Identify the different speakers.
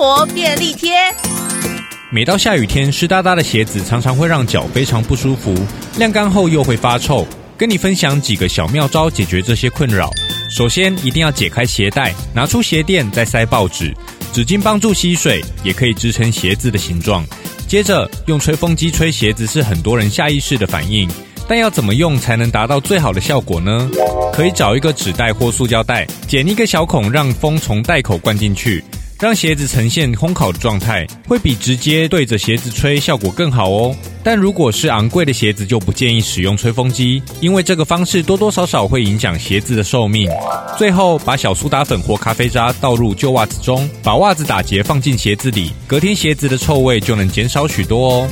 Speaker 1: 活便利贴。
Speaker 2: 每到下雨天，湿哒哒的鞋子常常会让脚非常不舒服，晾干后又会发臭。跟你分享几个小妙招，解决这些困扰。首先，一定要解开鞋带，拿出鞋垫，再塞报纸，纸巾帮助吸水，也可以支撑鞋子的形状。接着，用吹风机吹鞋子是很多人下意识的反应，但要怎么用才能达到最好的效果呢？可以找一个纸袋或塑胶袋，剪一个小孔，让风从袋口灌进去。让鞋子呈现烘烤的状态，会比直接对着鞋子吹效果更好哦。但如果是昂贵的鞋子，就不建议使用吹风机，因为这个方式多多少少会影响鞋子的寿命。最后，把小苏打粉或咖啡渣倒入旧袜子中，把袜子打结放进鞋子里，隔天鞋子的臭味就能减少许多哦。